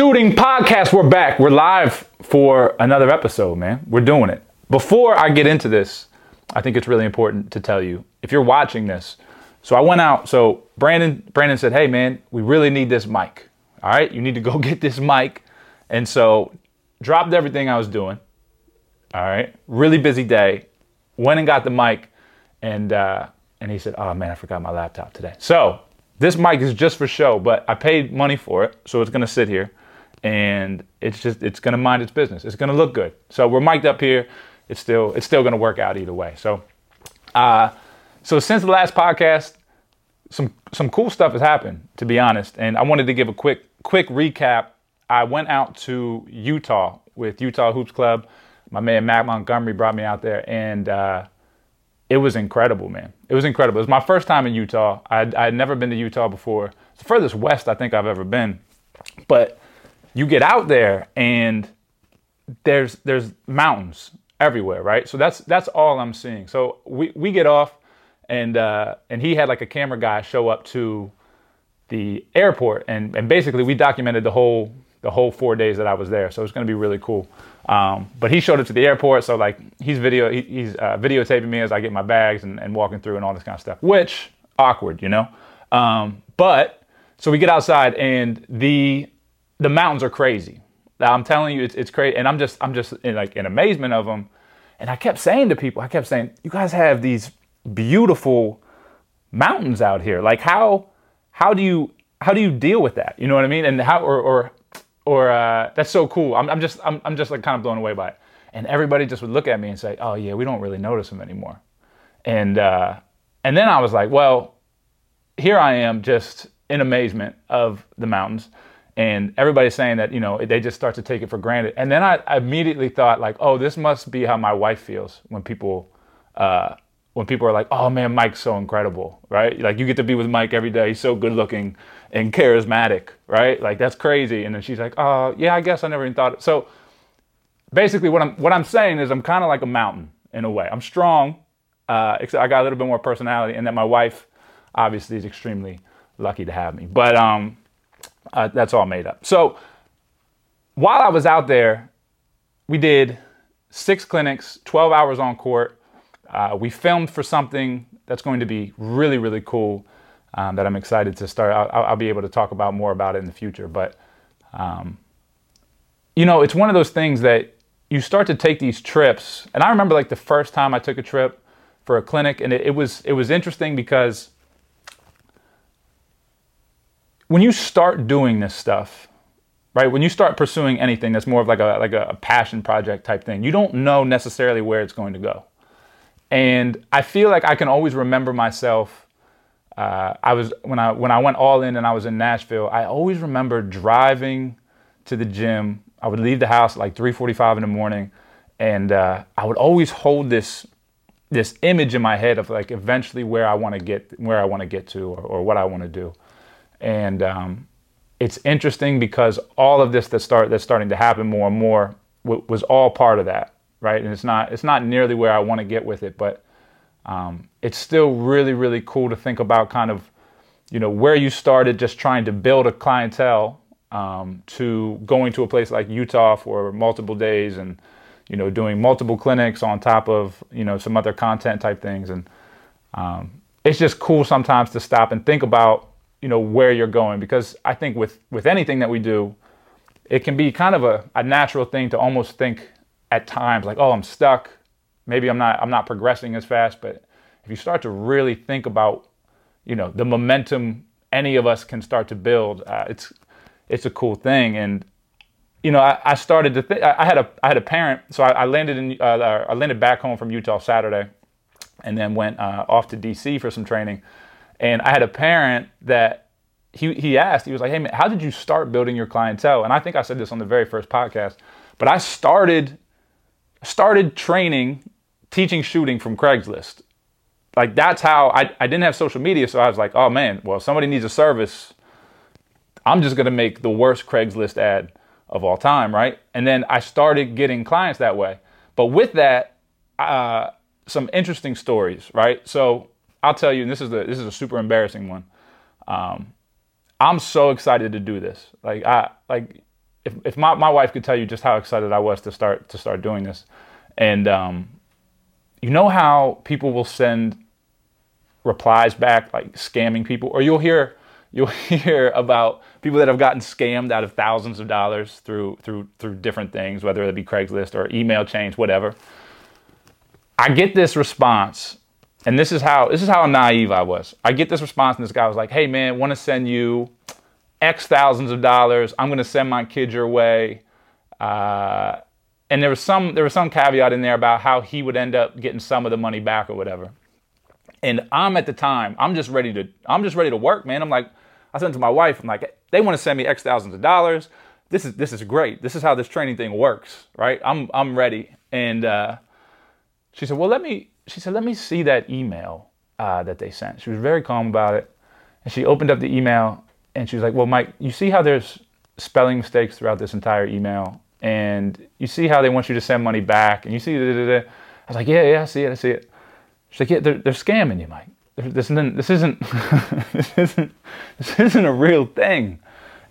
Shooting podcast. We're back. We're live for another episode, man. We're doing it. Before I get into this, I think it's really important to tell you if you're watching this. So I went out. So Brandon, Brandon said, "Hey, man, we really need this mic. All right, you need to go get this mic." And so dropped everything I was doing. All right, really busy day. Went and got the mic, and uh, and he said, "Oh man, I forgot my laptop today." So this mic is just for show, but I paid money for it, so it's gonna sit here, and it's just it's gonna mind its business. It's gonna look good. So we're mic'd up here. It's still it's still gonna work out either way. So, uh, so since the last podcast, some some cool stuff has happened, to be honest. And I wanted to give a quick quick recap. I went out to Utah with Utah Hoops Club. My man Matt Montgomery brought me out there, and uh, it was incredible, man. It was incredible. It was my first time in Utah. I had never been to Utah before. It's the furthest west I think I've ever been. But you get out there and there's there's mountains everywhere, right? So that's that's all I'm seeing. So we we get off and uh, and he had like a camera guy show up to the airport and and basically we documented the whole the whole four days that I was there. So it's going to be really cool. Um, but he showed up to the airport, so like he's video he, he's uh, videotaping me as I get my bags and, and, walking through and all this kind of stuff. Which awkward, you know. Um, but so we get outside and the the mountains are crazy. I'm telling you, it's it's crazy, and I'm just I'm just in like in amazement of them. And I kept saying to people, I kept saying, you guys have these beautiful mountains out here. Like how how do you how do you deal with that? You know what I mean? And how or or or uh, that's so cool. I'm, I'm just I'm, I'm just like kind of blown away by it. And everybody just would look at me and say, "Oh yeah, we don't really notice them anymore." And uh, and then I was like, "Well, here I am, just in amazement of the mountains." And everybody's saying that you know they just start to take it for granted. And then I, I immediately thought like, "Oh, this must be how my wife feels when people." Uh, when people are like, "Oh man, Mike's so incredible," right? Like you get to be with Mike every day. He's so good looking and charismatic, right? Like that's crazy. And then she's like, "Oh yeah, I guess I never even thought." It. So basically, what I'm what I'm saying is I'm kind of like a mountain in a way. I'm strong. Uh, I got a little bit more personality, and that my wife obviously is extremely lucky to have me. But um, uh, that's all made up. So while I was out there, we did six clinics, 12 hours on court uh, we filmed for something that's going to be really, really cool um, that I'm excited to start. I'll, I'll, be able to talk about more about it in the future. But, um, you know, it's one of those things that you start to take these trips. And I remember like the first time I took a trip for a clinic, and it, it was it was interesting because when you start doing this stuff, right? When you start pursuing anything that's more of like a like a passion project type thing, you don't know necessarily where it's going to go. And I feel like I can always remember myself. Uh, I was when I when I went all in and I was in Nashville. I always remember driving to the gym. I would leave the house like 3:45 in the morning, and uh, I would always hold this this image in my head of like eventually where I want to get where I want to get to or, or, what I want to do. And um, it's interesting because all of this that start that's starting to happen more and more w- was all part of that right? And it's not it's not nearly where I want to get with it, but um, it's still really really cool to think about kind of you know where you started just trying to build a clientele um, to going to a place like Utah for multiple days and you know doing multiple clinics on top of you know some other content type things and um, it's just cool sometimes to stop and think about you know where you're going because I think with with anything that we do it can be kind of a, a natural thing to almost think at times like, oh, I'm stuck. Maybe I'm not I'm not progressing as fast. But if you start to really think about, you know, the momentum any of us can start to build, uh, it's it's a cool thing. And you know, I, I started to think. I had a I had a parent, so I, I landed in uh, I landed back home from Utah Saturday, and then went uh, off to DC for some training. And I had a parent that he he asked. He was like, "Hey man, how did you start building your clientele?" And I think I said this on the very first podcast, but I started started training, teaching shooting from Craigslist. Like that's how I, I didn't have social media, so I was like, oh man, well, somebody needs a service. I'm just gonna make the worst Craigslist ad of all time, right? And then I started getting clients that way. But with that, uh, some interesting stories, right? So I'll tell you, and this is the this is a super embarrassing one. Um, I'm so excited to do this. Like I like if, if my, my wife could tell you just how excited I was to start to start doing this, and um, you know how people will send replies back like scamming people, or you'll hear you'll hear about people that have gotten scammed out of thousands of dollars through through through different things, whether it be Craigslist or email chains, whatever. I get this response, and this is how this is how naive I was. I get this response, and this guy was like, "Hey man, want to send you X thousands of dollars. I'm going to send my kid your way." Uh, and there was some there was some caveat in there about how he would end up getting some of the money back or whatever. And I'm at the time, I'm just ready to I'm just ready to work, man. I'm like, I said to my wife, I'm like, they want to send me X thousands of dollars. This is this is great. This is how this training thing works, right? I'm I'm ready. And uh, she said, well, let me. She said, let me see that email uh, that they sent. She was very calm about it, and she opened up the email and she was like, well, Mike, you see how there's spelling mistakes throughout this entire email, and you see how they want you to send money back, and you see. Da, da, da. I was like, yeah, yeah, I see it, I see it. She's like, yeah, they're, they're scamming you, Mike. This isn't this isn't this isn't this isn't a real thing,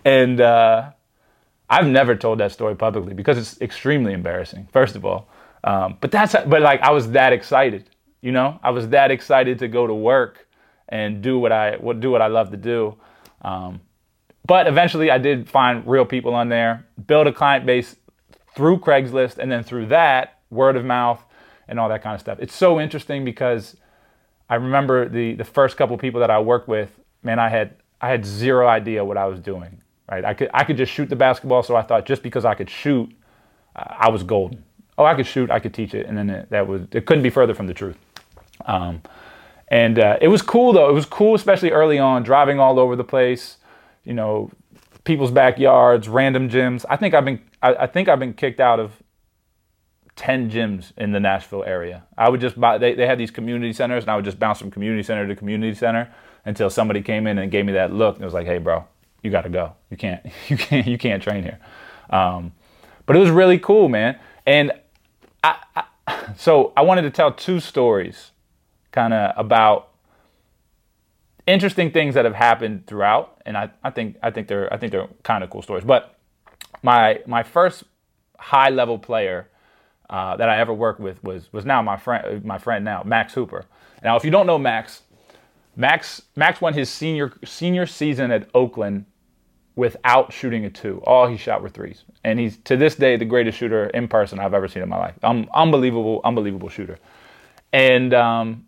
and uh, I've never told that story publicly because it's extremely embarrassing. First of all, um, but that's but like I was that excited, you know, I was that excited to go to work and do what I what do what I love to do. Um, but eventually, I did find real people on there, build a client base through Craigslist, and then through that word of mouth and all that kind of stuff. It's so interesting because I remember the the first couple people that I worked with, man, I had I had zero idea what I was doing. Right, I could I could just shoot the basketball, so I thought just because I could shoot, I was golden. Oh, I could shoot, I could teach it, and then it, that was it couldn't be further from the truth. Um, and uh, it was cool though. It was cool, especially early on, driving all over the place. You know, people's backyards, random gyms. I think I've been I, I think I've been kicked out of 10 gyms in the Nashville area. I would just buy, they, they had these community centers, and I would just bounce from community center to community center until somebody came in and gave me that look. And it was like, hey, bro, you got to go. You can't, you can't, you can't train here. Um, but it was really cool, man. And I, I, so I wanted to tell two stories kind of about interesting things that have happened throughout. And I, I think, I think they're, I think they're kind of cool stories. But my, my first high level player uh, that I ever worked with was was now my friend my friend now Max Hooper. Now, if you don't know Max, Max Max won his senior senior season at Oakland without shooting a two. All he shot were threes, and he's to this day the greatest shooter in person I've ever seen in my life. Um, unbelievable, unbelievable shooter. And um,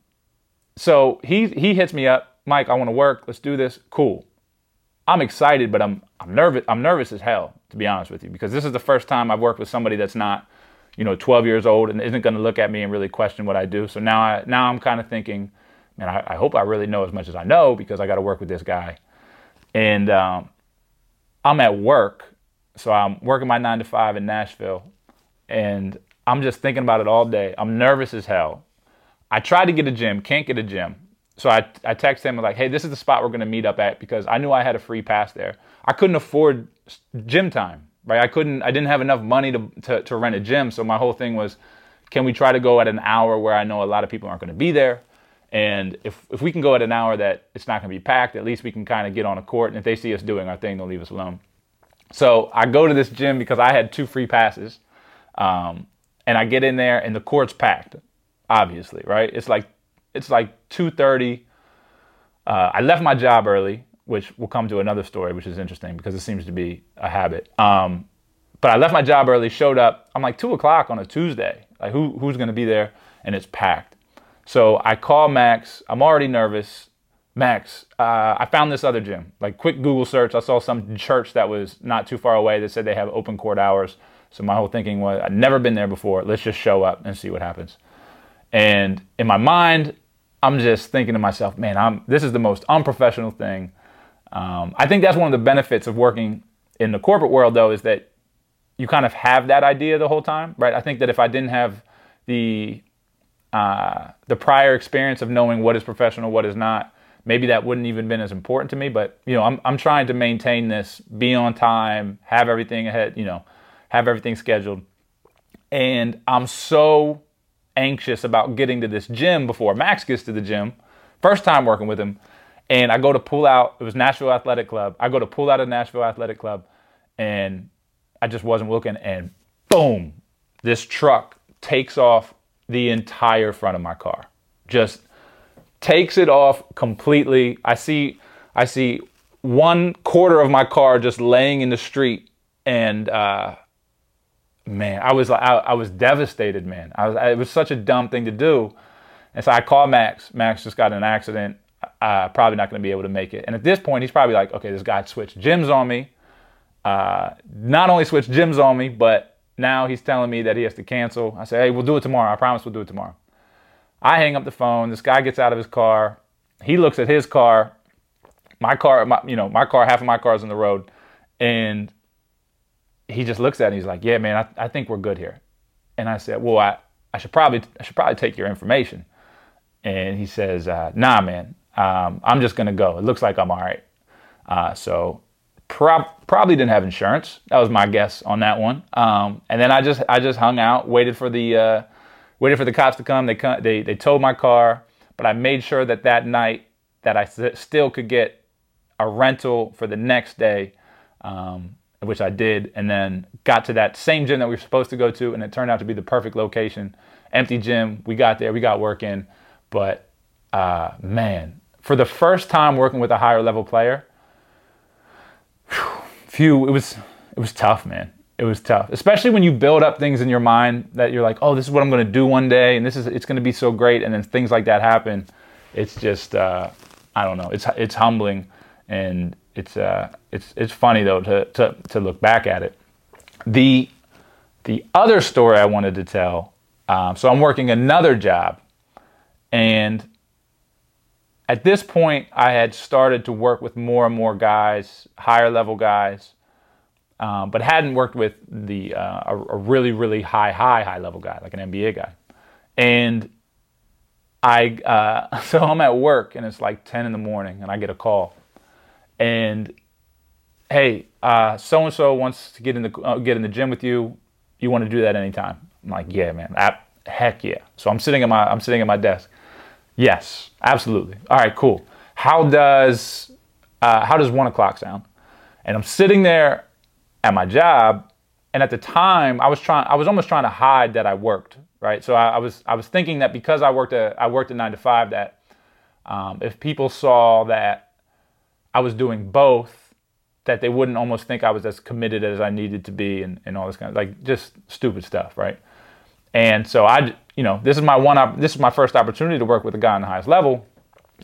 so he he hits me up, Mike. I want to work. Let's do this. Cool. I'm excited, but I'm I'm nervous. I'm nervous as hell, to be honest with you, because this is the first time I've worked with somebody that's not you know, 12 years old and isn't going to look at me and really question what I do. So now I now I'm kind of thinking, man, I, I, hope I really know as much as I know because I got to work with this guy. And um, I'm at work, so I'm working my nine to five in Nashville, and I'm just thinking about it all day. I'm nervous as hell. I tried to get a gym, can't get a gym. So I, I text him like, hey, this is the spot we're going to meet up at because I knew I had a free pass there. I couldn't afford gym time right? I couldn't, I didn't have enough money to, to, to rent a gym. So my whole thing was, can we try to go at an hour where I know a lot of people aren't going to be there? And if, if we can go at an hour that it's not going to be packed, at least we can kind of get on a court. And if they see us doing our thing, they'll leave us alone. So I go to this gym because I had two free passes. Um, and I get in there and the court's packed, obviously, right? It's like, it's like 2.30. Uh, I left my job early which will come to another story, which is interesting because it seems to be a habit. Um, but I left my job early, showed up. I'm like two o'clock on a Tuesday. Like who who's going to be there? And it's packed. So I call Max. I'm already nervous. Max, uh, I found this other gym. Like quick Google search, I saw some church that was not too far away that said they have open court hours. So my whole thinking was, I'd never been there before. Let's just show up and see what happens. And in my mind, I'm just thinking to myself, man, I'm this is the most unprofessional thing um, I think that's one of the benefits of working in the corporate world, though, is that you kind of have that idea the whole time, right? I think that if I didn't have the uh, the prior experience of knowing what is professional, what is not, maybe that wouldn't even been as important to me. But you know, I'm I'm trying to maintain this, be on time, have everything ahead, you know, have everything scheduled, and I'm so anxious about getting to this gym before Max gets to the gym. First time working with him, and I go to pull out, it was Nashville Athletic Club. I go to pull out of Nashville Athletic Club and I just wasn't looking, and boom, this truck takes off the entire front of my car. Just takes it off completely. I see I see one quarter of my car just laying in the street, and uh, man, I was like I, I was devastated, man. I was it was such a dumb thing to do, and so I called Max. Max just got in an accident. Uh, probably not going to be able to make it. And at this point, he's probably like, okay, this guy switched gyms on me. Uh, not only switched gyms on me, but now he's telling me that he has to cancel. I say, hey, we'll do it tomorrow. I promise we'll do it tomorrow. I hang up the phone. This guy gets out of his car. He looks at his car. My car, my, you know, my car, half of my car is on the road. And he just looks at it and he's like, yeah, man, I, I think we're good here. And I said, well, I, I should probably, I should probably take your information. And he says, uh, nah, man, um, I'm just to go. It looks like I'm all right. Uh, so prob- probably didn't have insurance. That was my guess on that one. Um, and then I just, I just hung out, waited for the, uh, waited for the cops to come. They, come, they, they towed my car, but I made sure that that night that I still could get a rental for the next day. Um, which I did, and then got to that same gym that we were supposed to go to, and it turned out to be the perfect location. Empty gym. We got there, we got working, but uh, man, for the first time working with a higher level player, phew, it was it was tough, man. It was tough, especially when you build up things in your mind that you're like, oh, this is what I'm going to do one day, and this is it's going to be so great, and then things like that happen. It's just uh, I don't know. It's it's humbling, and it's uh, it's it's funny though to, to to look back at it. The the other story I wanted to tell. Um, so I'm working another job, and at this point, I had started to work with more and more guys, higher level guys, um, but hadn't worked with the uh, a, a, really really high high high level guy like an NBA guy, and I uh, so I'm at work and it's like 10 in the morning and I get a call and hey, so and so wants to get in the uh, get in the gym with you. You want to do that anytime? I'm like, yeah, man. I, heck yeah. So I'm sitting at my I'm sitting at my desk. Yes, absolutely. All right, cool. How does uh, how does one o'clock sound? And I'm sitting there at my job, and at the time I was trying I was almost trying to hide that I worked. Right. So I, I was I was thinking that because I worked a I worked a nine to five that um, if people saw that I was doing both, that they wouldn't almost think I was as committed as I needed to be and, and all this kind of like just stupid stuff, right? And so I, you know, this is my one, this is my first opportunity to work with a guy on the highest level.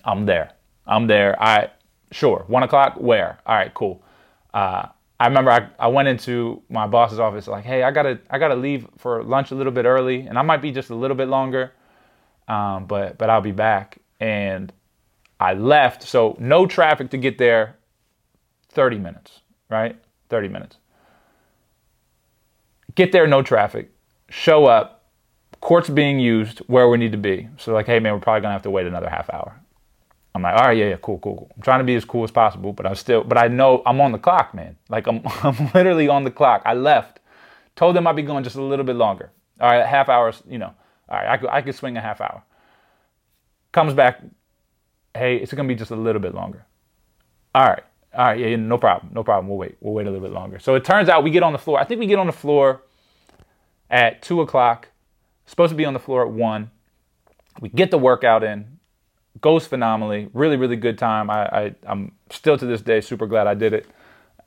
I'm there. I'm there. I, sure, one o'clock, where? All right, cool. Uh, I remember I, I went into my boss's office like, hey, I gotta I gotta leave for lunch a little bit early, and I might be just a little bit longer, um, but but I'll be back. And I left, so no traffic to get there, 30 minutes, right? 30 minutes. Get there, no traffic. Show up, court's being used where we need to be. So, like, hey, man, we're probably gonna have to wait another half hour. I'm like, all right, yeah, yeah, cool, cool, cool. I'm trying to be as cool as possible, but I'm still, but I know I'm on the clock, man. Like, I'm, I'm literally on the clock. I left, told them I'd be going just a little bit longer. All right, half hours, you know, all right, I could, I could swing a half hour. Comes back, hey, it's gonna be just a little bit longer. All right, all right, yeah, no problem, no problem. We'll wait. We'll wait a little bit longer. So it turns out we get on the floor. I think we get on the floor at two o'clock. Supposed to be on the floor at one. We get the workout in. Goes phenomenally. Really, really good time. I, I am still to this day super glad I did it.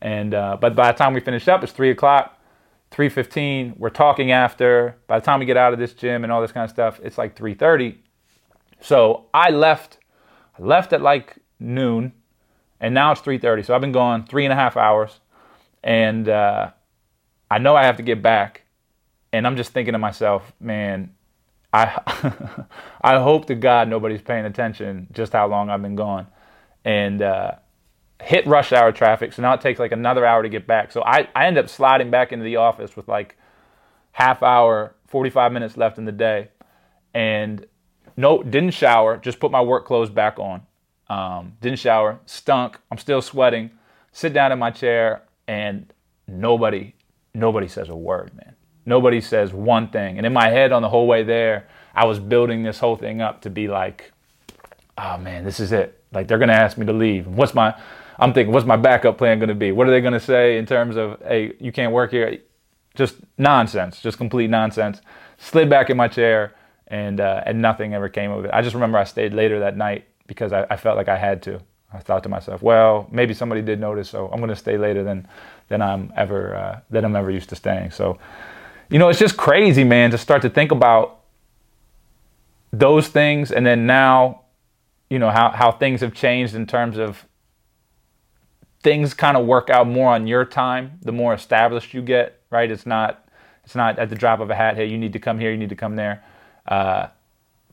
And uh, but by the time we finish up, it's three o'clock. 3:15. We're talking after. By the time we get out of this gym and all this kind of stuff, it's like 3:30. So I left left at like noon, and now it's 3:30. So I've been gone three and a half hours, and uh, I know I have to get back. And I'm just thinking to myself, man, I I hope to God nobody's paying attention just how long I've been gone, and uh, hit rush hour traffic. So now it takes like another hour to get back. So I I end up sliding back into the office with like half hour, 45 minutes left in the day, and no, didn't shower. Just put my work clothes back on. Um, didn't shower. Stunk. I'm still sweating. Sit down in my chair, and nobody, nobody says a word, man. Nobody says one thing. And in my head, on the whole way there, I was building this whole thing up to be like, oh man, this is it. Like they're gonna ask me to leave. what's my I'm thinking, what's my backup plan going to be? What are they going to say in terms of, hey, you can't work here? Just nonsense, just complete nonsense. Slid back in my chair, and uh, and nothing ever came of it. I just remember I stayed later that night because I, I felt like I had to. I thought to myself, well, maybe somebody did notice, so I'm going to stay later than than I'm ever uh, than I'm ever used to staying. So, you know, it's just crazy, man, to start to think about those things, and then now, you know, how how things have changed in terms of things kind of work out more on your time the more established you get, right? It's not it's not at the drop of a hat. Hey, you need to come here, you need to come there. Uh,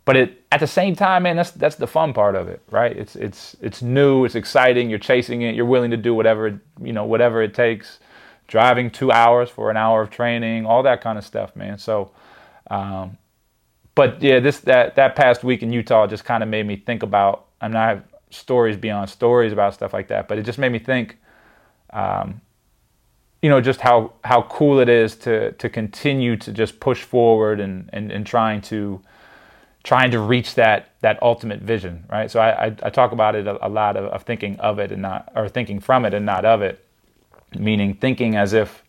but it at the same time, man, that's that's the fun part of it, right? It's it's it's new, it's exciting. You're chasing it. You're willing to do whatever you know, whatever it takes. Driving two hours for an hour of training, all that kind of stuff, man. So, um, but yeah, this that that past week in Utah just kind of made me think about. I mean, I have stories beyond stories about stuff like that, but it just made me think. Um, you know, just how how cool it is to to continue to just push forward and and, and trying to trying to reach that that ultimate vision, right? So I, I, I talk about it a, a lot of, of, thinking of it and not, or thinking from it and not of it, meaning thinking as if,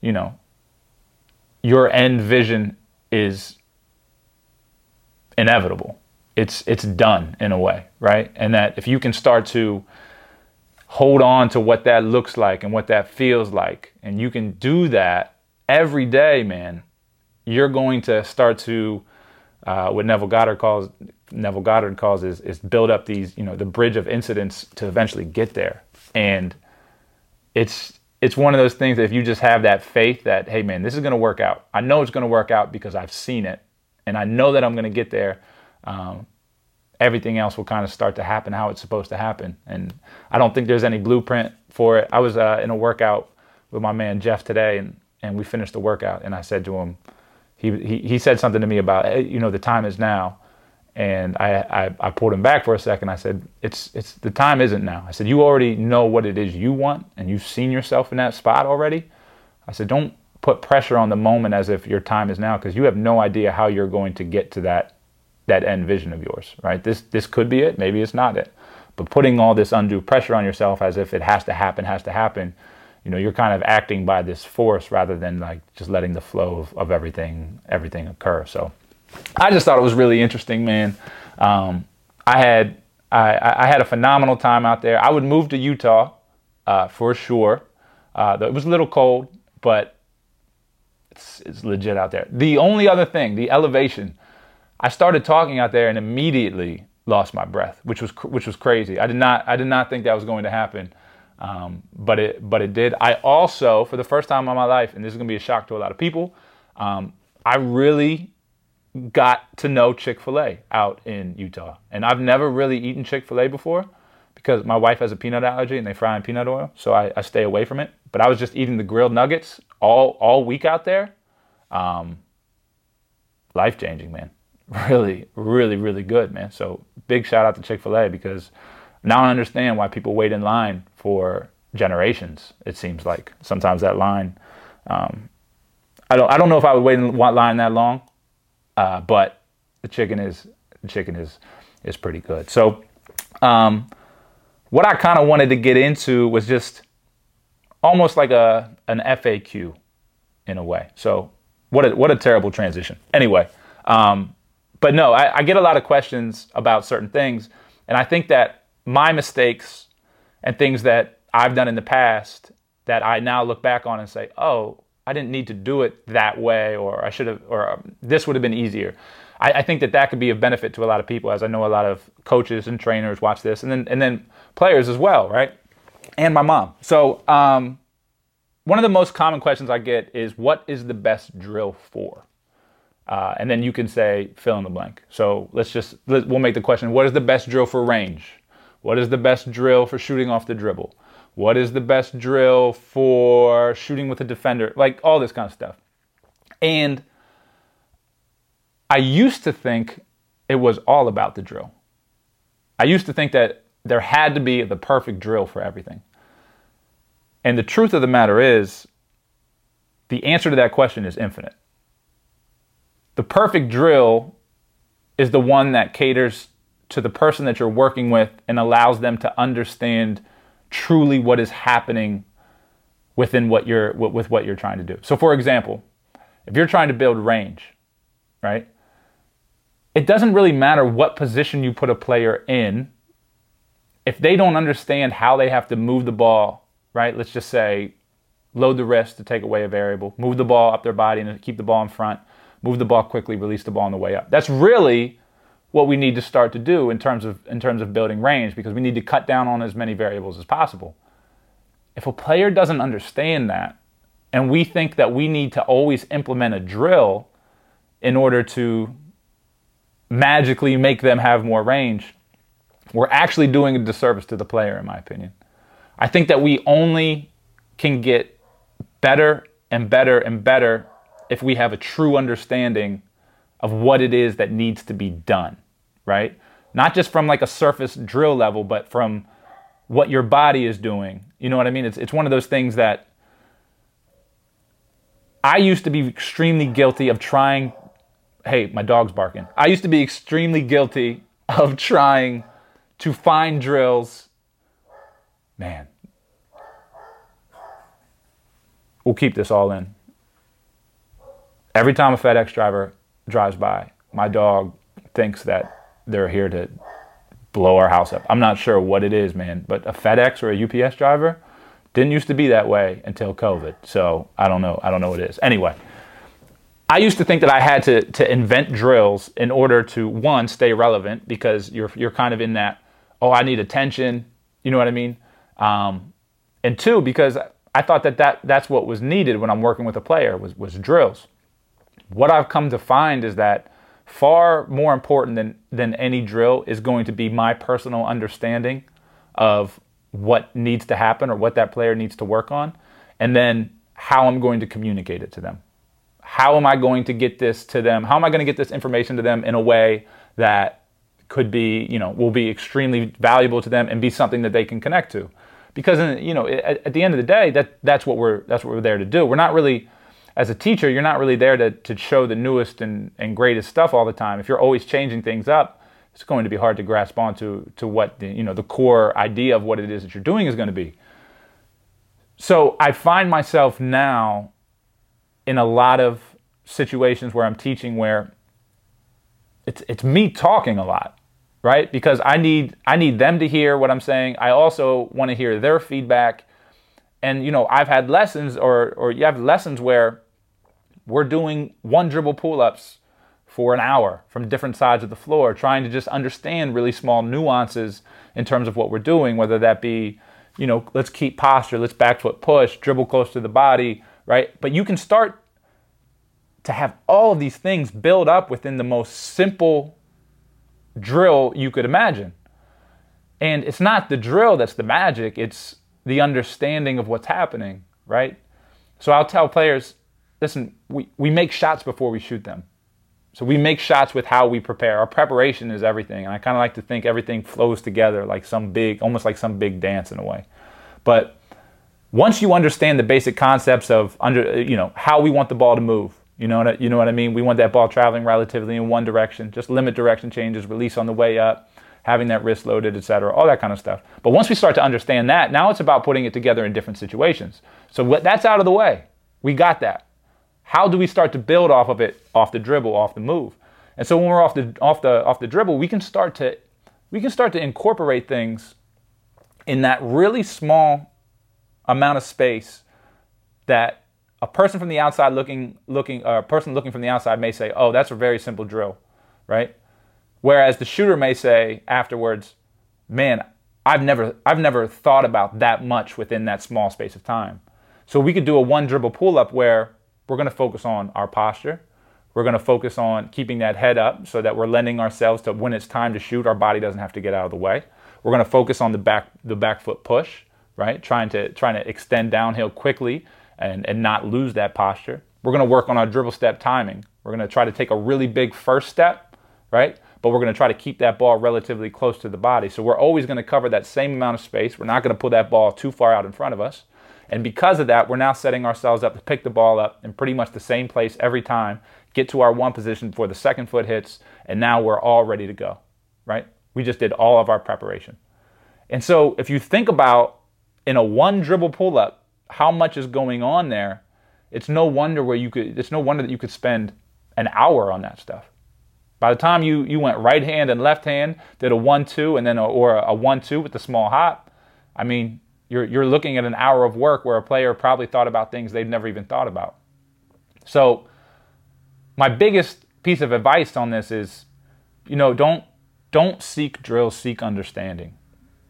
you know, your end vision is inevitable. It's it's done in a way, right? And that if you can start to hold on to what that looks like and what that feels like, and you can do that every day, man, you're going to start to uh, what Neville Goddard calls Neville Goddard calls is, is build up these you know the bridge of incidents to eventually get there. And it's it's one of those things that if you just have that faith that hey man this is going to work out. I know it's going to work out because I've seen it. And I know that I'm going to get there. Um, everything else will kind of start to happen how it's supposed to happen and I don't think there's any blueprint for it I was uh, in a workout with my man Jeff today and and we finished the workout and I said to him he, he, he said something to me about, hey, you know, the time is now. And I, I, I pulled him back for a second. I said, it's, it's, the time isn't now. I said, you already know what it is you want and you've seen yourself in that spot already. I said, don't put pressure on the moment as if your time is now because you have no idea how you're going to get to that, that end vision of yours, right? This, this could be it. Maybe it's not it. But putting all this undue pressure on yourself as if it has to happen, has to happen, you know you're kind of acting by this force rather than like just letting the flow of, of everything everything occur so i just thought it was really interesting man um, i had I, I, had a phenomenal time out there i would move to utah uh, for sure uh, it was a little cold but it's, it's legit out there the only other thing the elevation i started talking out there and immediately lost my breath which was which was crazy i did not i did not think that was going to happen um, but it but it did. I also, for the first time in my life, and this is gonna be a shock to a lot of people, um, I really got to know Chick Fil A out in Utah, and I've never really eaten Chick Fil A before because my wife has a peanut allergy and they fry in peanut oil, so I, I stay away from it. But I was just eating the grilled nuggets all all week out there. Um, life changing, man. Really, really, really good, man. So big shout out to Chick Fil A because now I understand why people wait in line for generations. It seems like sometimes that line. Um, I don't. I don't know if I would wait in line that long, uh, but the chicken is the chicken is is pretty good. So, um, what I kind of wanted to get into was just almost like a an FAQ in a way. So, what a what a terrible transition. Anyway, um, but no, I, I get a lot of questions about certain things, and I think that my mistakes and things that I've done in the past that I now look back on and say, oh, I didn't need to do it that way, or I should have, or um, this would have been easier. I, I, think that that could be of benefit to a lot of people, as I know a lot of coaches and trainers watch this, and then and then players as well, right? And my mom. So um, one of the most common questions I get is, what is the best drill for? Uh, and then you can say fill in the blank. So let's just let, we'll make the question: What is the best drill for range? What is the best drill for shooting off the dribble? What is the best drill for shooting with a defender? Like all this kind of stuff. And I used to think it was all about the drill. I used to think that there had to be the perfect drill for everything. And the truth of the matter is, the answer to that question is infinite. The perfect drill is the one that caters to the person that you're working with and allows them to understand truly what is happening within what you're with what you're trying to do. So for example, if you're trying to build range, right? It doesn't really matter what position you put a player in if they don't understand how they have to move the ball, right? Let's just say load the wrist to take away a variable, move the ball up their body and keep the ball in front, move the ball quickly, release the ball on the way up. That's really what we need to start to do in terms of in terms of building range because we need to cut down on as many variables as possible. If a player doesn't understand that and we think that we need to always implement a drill in order to magically make them have more range, we're actually doing a disservice to the player in my opinion. I think that we only can get better and better and better if we have a true understanding of what it is that needs to be done right? Not just from like a surface drill level, but from what your body is doing. You know what I mean? It's, it's one of those things that I used to be extremely guilty of trying. Hey, my dog's barking. I used to be extremely guilty of trying to find drills. Man, we'll keep this all in. Every time a FedEx driver drives by, my dog thinks that they're here to blow our house up. I'm not sure what it is, man, but a FedEx or a UPS driver didn't used to be that way until COVID. So I don't know. I don't know what it is. Anyway, I used to think that I had to to invent drills in order to one stay relevant because you're you're kind of in that oh I need attention. You know what I mean? Um, and two because I thought that, that that's what was needed when I'm working with a player was was drills. What I've come to find is that far more important than, than any drill is going to be my personal understanding of what needs to happen or what that player needs to work on, and then how I'm going to communicate it to them. How am I going to get this to them? How am I going to get this information to them in a way that could be, you know, will be extremely valuable to them and be something that they can connect to? Because, you know, at, at the end of the day, that that's what we're that's what we're there to do. We're not really as a teacher, you're not really there to, to show the newest and, and greatest stuff all the time. If you're always changing things up, it's going to be hard to grasp onto to what the, you know the core idea of what it is that you're doing is going to be. So I find myself now in a lot of situations where I'm teaching where it's it's me talking a lot, right? Because I need I need them to hear what I'm saying. I also want to hear their feedback. And you know, I've had lessons or or you have lessons where we're doing one dribble pull ups for an hour from different sides of the floor, trying to just understand really small nuances in terms of what we're doing, whether that be, you know, let's keep posture, let's back foot push, dribble close to the body, right? But you can start to have all of these things build up within the most simple drill you could imagine. And it's not the drill that's the magic, it's the understanding of what's happening, right? So I'll tell players, listen, we, we make shots before we shoot them. So we make shots with how we prepare. Our preparation is everything. And I kind of like to think everything flows together like some big, almost like some big dance in a way. But once you understand the basic concepts of under, you know, how we want the ball to move, you know what, you know what I mean? We want that ball traveling relatively in one direction, just limit direction changes, release on the way up, having that wrist loaded, etc., all that kind of stuff. But once we start to understand that, now it's about putting it together in different situations. So that's out of the way. We got that. How do we start to build off of it, off the dribble, off the move? And so when we're off the off the off the dribble, we can start to we can start to incorporate things in that really small amount of space that a person from the outside looking looking uh, a person looking from the outside may say, "Oh, that's a very simple drill," right? Whereas the shooter may say afterwards, "Man, I've never I've never thought about that much within that small space of time." So we could do a one dribble pull up where we're going to focus on our posture. We're going to focus on keeping that head up so that we're lending ourselves to when it's time to shoot, our body doesn't have to get out of the way. We're going to focus on the back the back foot push, right? Trying to trying to extend downhill quickly and, and not lose that posture. We're going to work on our dribble step timing. We're going to try to take a really big first step, right? But we're going to try to keep that ball relatively close to the body. So we're always going to cover that same amount of space. We're not going to put that ball too far out in front of us. And because of that, we're now setting ourselves up to pick the ball up in pretty much the same place every time, get to our one position before the second foot hits, and now we're all ready to go, right? We just did all of our preparation. And so if you think about in a one dribble pull up, how much is going on there, it's no wonder where you could it's no wonder that you could spend an hour on that stuff. By the time you you went right hand and left hand, did a one two and then a, or a one two with the small hop, I mean, you're you're looking at an hour of work where a player probably thought about things they've never even thought about. So, my biggest piece of advice on this is, you know, don't don't seek drills, seek understanding.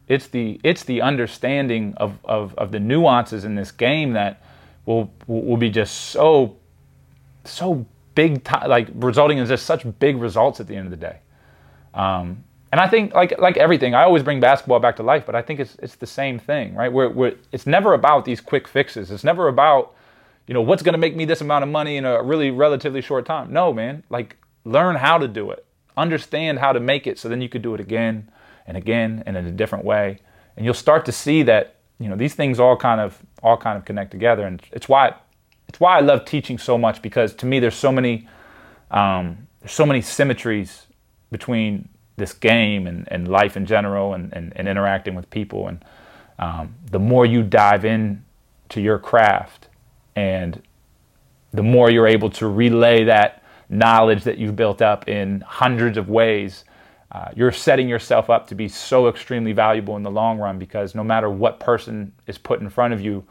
It's the it's the understanding of, of, of the nuances in this game that will will be just so so big like resulting in just such big results at the end of the day. Um, and I think like like everything, I always bring basketball back to life, but I think it's it's the same thing, right? We're, we're it's never about these quick fixes. It's never about you know what's going to make me this amount of money in a really relatively short time. No, man. Like learn how to do it, understand how to make it, so then you could do it again and again and in a different way, and you'll start to see that you know these things all kind of all kind of connect together, and it's why it's why I love teaching so much because to me there's so many um, there's so many symmetries between this game and, and life in general and, and, and interacting with people. And um, the more you dive in to your craft and the more you're able to relay that knowledge that you've built up in hundreds of ways uh, you're setting yourself up to be so extremely valuable in the long run because no matter what person is put in front of you,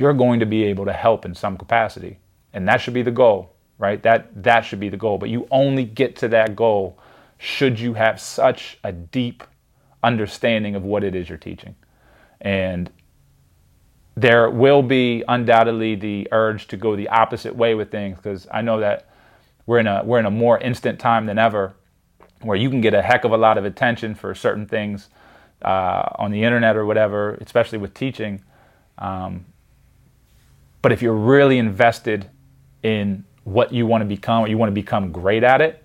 you're going to be able to help in some capacity. And that should be the goal, right? That that should be the goal. But you only get to that goal should you have such a deep understanding of what it is you're teaching. And there will be undoubtedly the urge to go the opposite way with things because I know that we're in a we're in a more instant time than ever where you can get a heck of a lot of attention for certain things uh, on the internet or whatever, especially with teaching. Um, but if you're really invested in what you want to become, or you want to become great at it,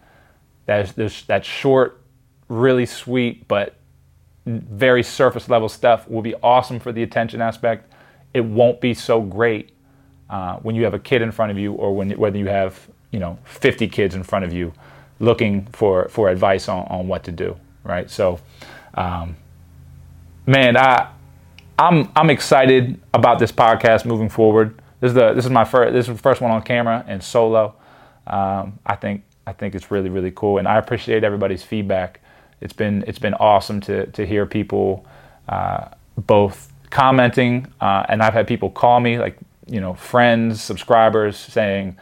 there's that short, really sweet, but very surface level stuff will be awesome for the attention aspect. It won't be so great uh, when you have a kid in front of you, or when whether you have you know 50 kids in front of you looking for for advice on, on what to do, right? So, um, man, I I'm I'm excited about this podcast moving forward. This is the this is my first this is the first one on camera and solo. Um, I think I think it's really really cool, and I appreciate everybody's feedback. It's been it's been awesome to to hear people uh, both commenting, uh, and I've had people call me like you know friends, subscribers saying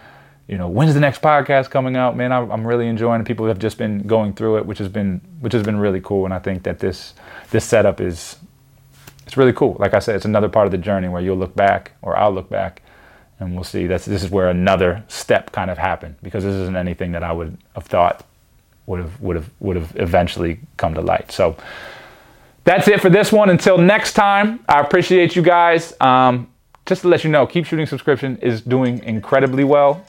you know, when's the next podcast coming out? Man, I'm I'm really enjoying it. People have just been going through it, which has been which has been really cool. And I think that this this setup is it's really cool. Like I said, it's another part of the journey where you'll look back, or I'll look back, and we'll see. That's this is where another step kind of happened because this isn't anything that I would have thought would have would have would have eventually come to light. So that's it for this one. Until next time, I appreciate you guys. Um, just to let you know, Keep Shooting subscription is doing incredibly well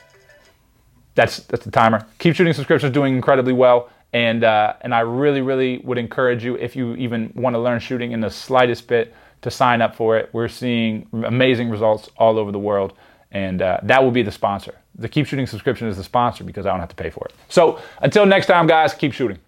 that's that's the timer. Keep shooting subscriptions doing incredibly well, and uh, and I really really would encourage you if you even want to learn shooting in the slightest bit to sign up for it. We're seeing amazing results all over the world, and uh, that will be the sponsor. The Keep Shooting subscription is the sponsor because I don't have to pay for it. So until next time, guys, keep shooting.